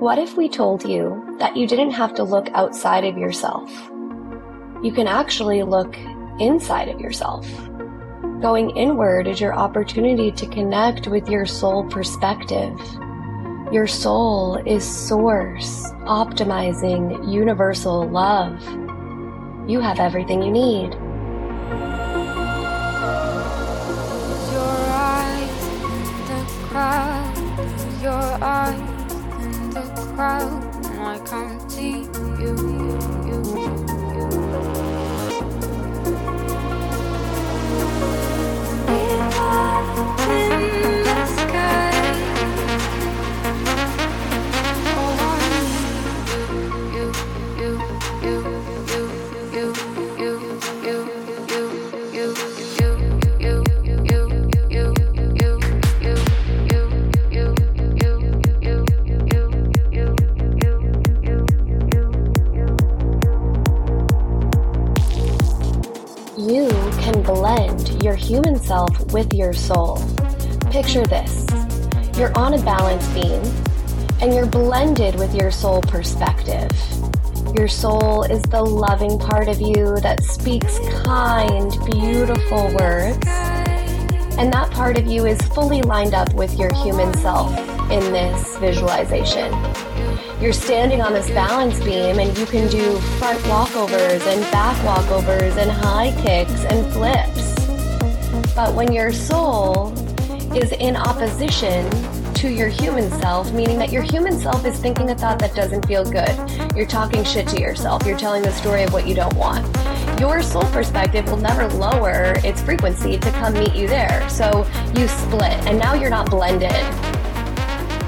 What if we told you that you didn't have to look outside of yourself? You can actually look inside of yourself. Going inward is your opportunity to connect with your soul perspective. Your soul is source, optimizing universal love. You have everything you need. crowd and I can't see you. you, you. We are. You can blend your human self with your soul. Picture this you're on a balance beam and you're blended with your soul perspective. Your soul is the loving part of you that speaks kind, beautiful words. And that part of you is fully lined up with your human self in this visualization. You're standing on this balance beam and you can do front walkovers and back walkovers and high kicks and flips. But when your soul is in opposition to your human self, meaning that your human self is thinking a thought that doesn't feel good, you're talking shit to yourself, you're telling the story of what you don't want. Your soul perspective will never lower its frequency to come meet you there. So you split, and now you're not blended.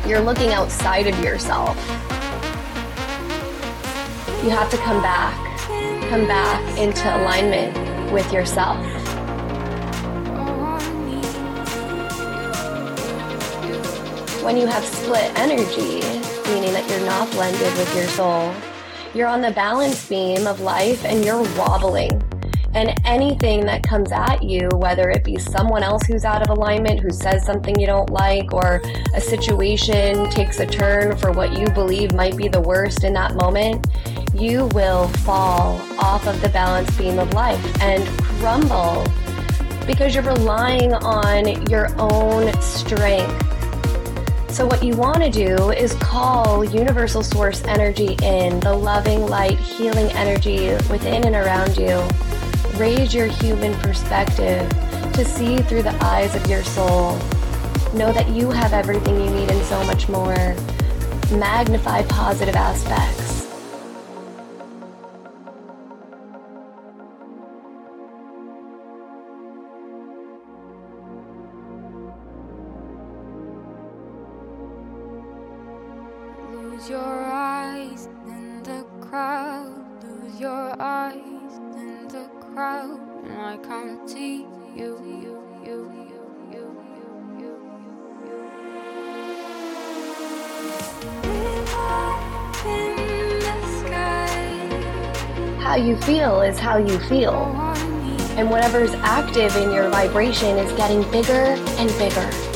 You're looking outside of yourself. You have to come back, come back into alignment with yourself. When you have split energy, meaning that you're not blended with your soul, you're on the balance beam of life and you're wobbling. And anything that comes at you, whether it be someone else who's out of alignment, who says something you don't like, or a situation takes a turn for what you believe might be the worst in that moment, you will fall off of the balance beam of life and crumble because you're relying on your own strength. So, what you want to do is call universal source energy in, the loving, light, healing energy within and around you. Raise your human perspective to see through the eyes of your soul. Know that you have everything you need and so much more. Magnify positive aspects. Lose your eyes in the crowd. Lose your eyes in the crowd. And I come to you, you, you, you. How you feel is how you feel. And whatever's active in your vibration is getting bigger and bigger.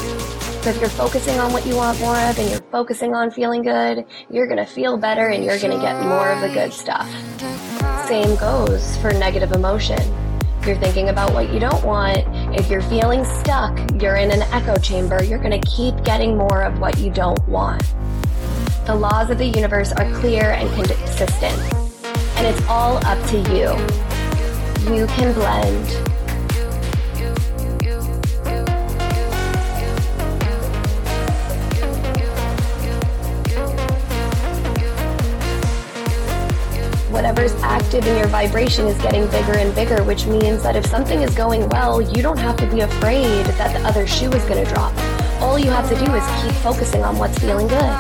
So if you're focusing on what you want more of and you're focusing on feeling good, you're going to feel better and you're going to get more of the good stuff. Same goes for negative emotion. If you're thinking about what you don't want, if you're feeling stuck, you're in an echo chamber, you're going to keep getting more of what you don't want. The laws of the universe are clear and consistent, and it's all up to you. You can blend. Whatever's active in your vibration is getting bigger and bigger, which means that if something is going well, you don't have to be afraid that the other shoe is going to drop. All you have to do is keep focusing on what's feeling good.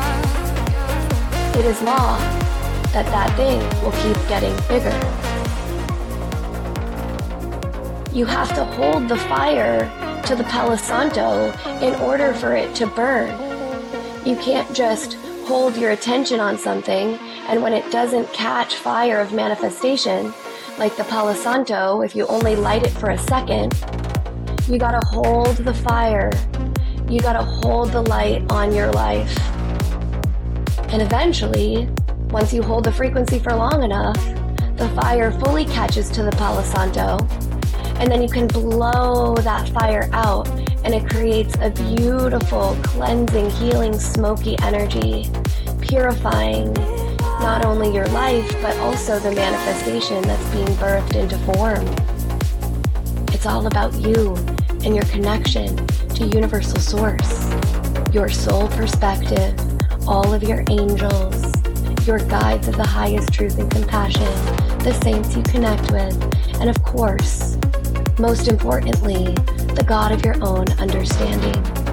It is law that that thing will keep getting bigger. You have to hold the fire to the Palo Santo in order for it to burn. You can't just hold your attention on something and when it doesn't catch fire of manifestation, like the Palo Santo, if you only light it for a second, you gotta hold the fire. You gotta hold the light on your life. And eventually, once you hold the frequency for long enough, the fire fully catches to the Palo Santo, and then you can blow that fire out, and it creates a beautiful, cleansing, healing, smoky energy, purifying not only your life, but also the manifestation that's being birthed into form. It's all about you and your connection to Universal Source, your soul perspective, all of your angels, your guides of the highest truth and compassion, the saints you connect with, and of course, most importantly, the God of your own understanding.